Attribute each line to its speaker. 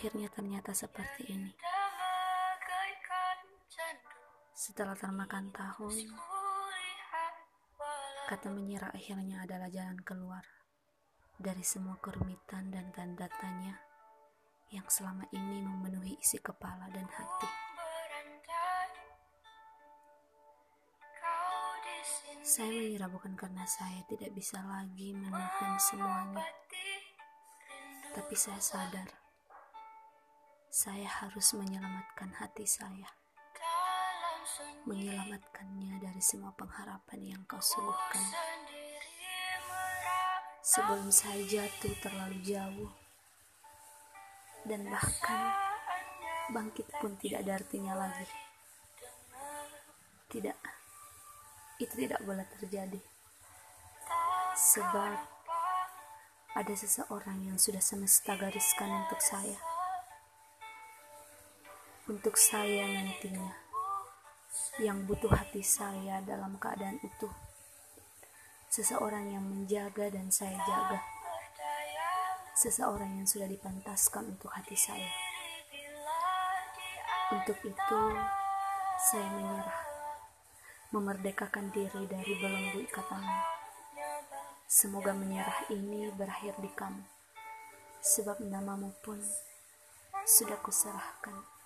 Speaker 1: akhirnya ternyata seperti ini. Setelah termakan tahun, kata menyerah akhirnya adalah jalan keluar dari semua kerumitan dan tanda tanya yang selama ini memenuhi isi kepala dan hati. Saya menyerah bukan karena saya tidak bisa lagi menahan semuanya, tapi saya sadar saya harus menyelamatkan hati saya menyelamatkannya dari semua pengharapan yang kau suguhkan. Sebelum saya jatuh terlalu jauh, dan bahkan bangkit pun tidak ada artinya lagi. Tidak, itu tidak boleh terjadi. Sebab ada seseorang yang sudah semesta gariskan untuk saya. Untuk saya nantinya yang butuh hati saya dalam keadaan utuh. Seseorang yang menjaga dan saya jaga. Seseorang yang sudah dipantaskan untuk hati saya. Untuk itu, saya menyerah. Memerdekakan diri dari belenggu ikatanmu. Semoga menyerah ini berakhir di kamu. Sebab namamu pun sudah kuserahkan.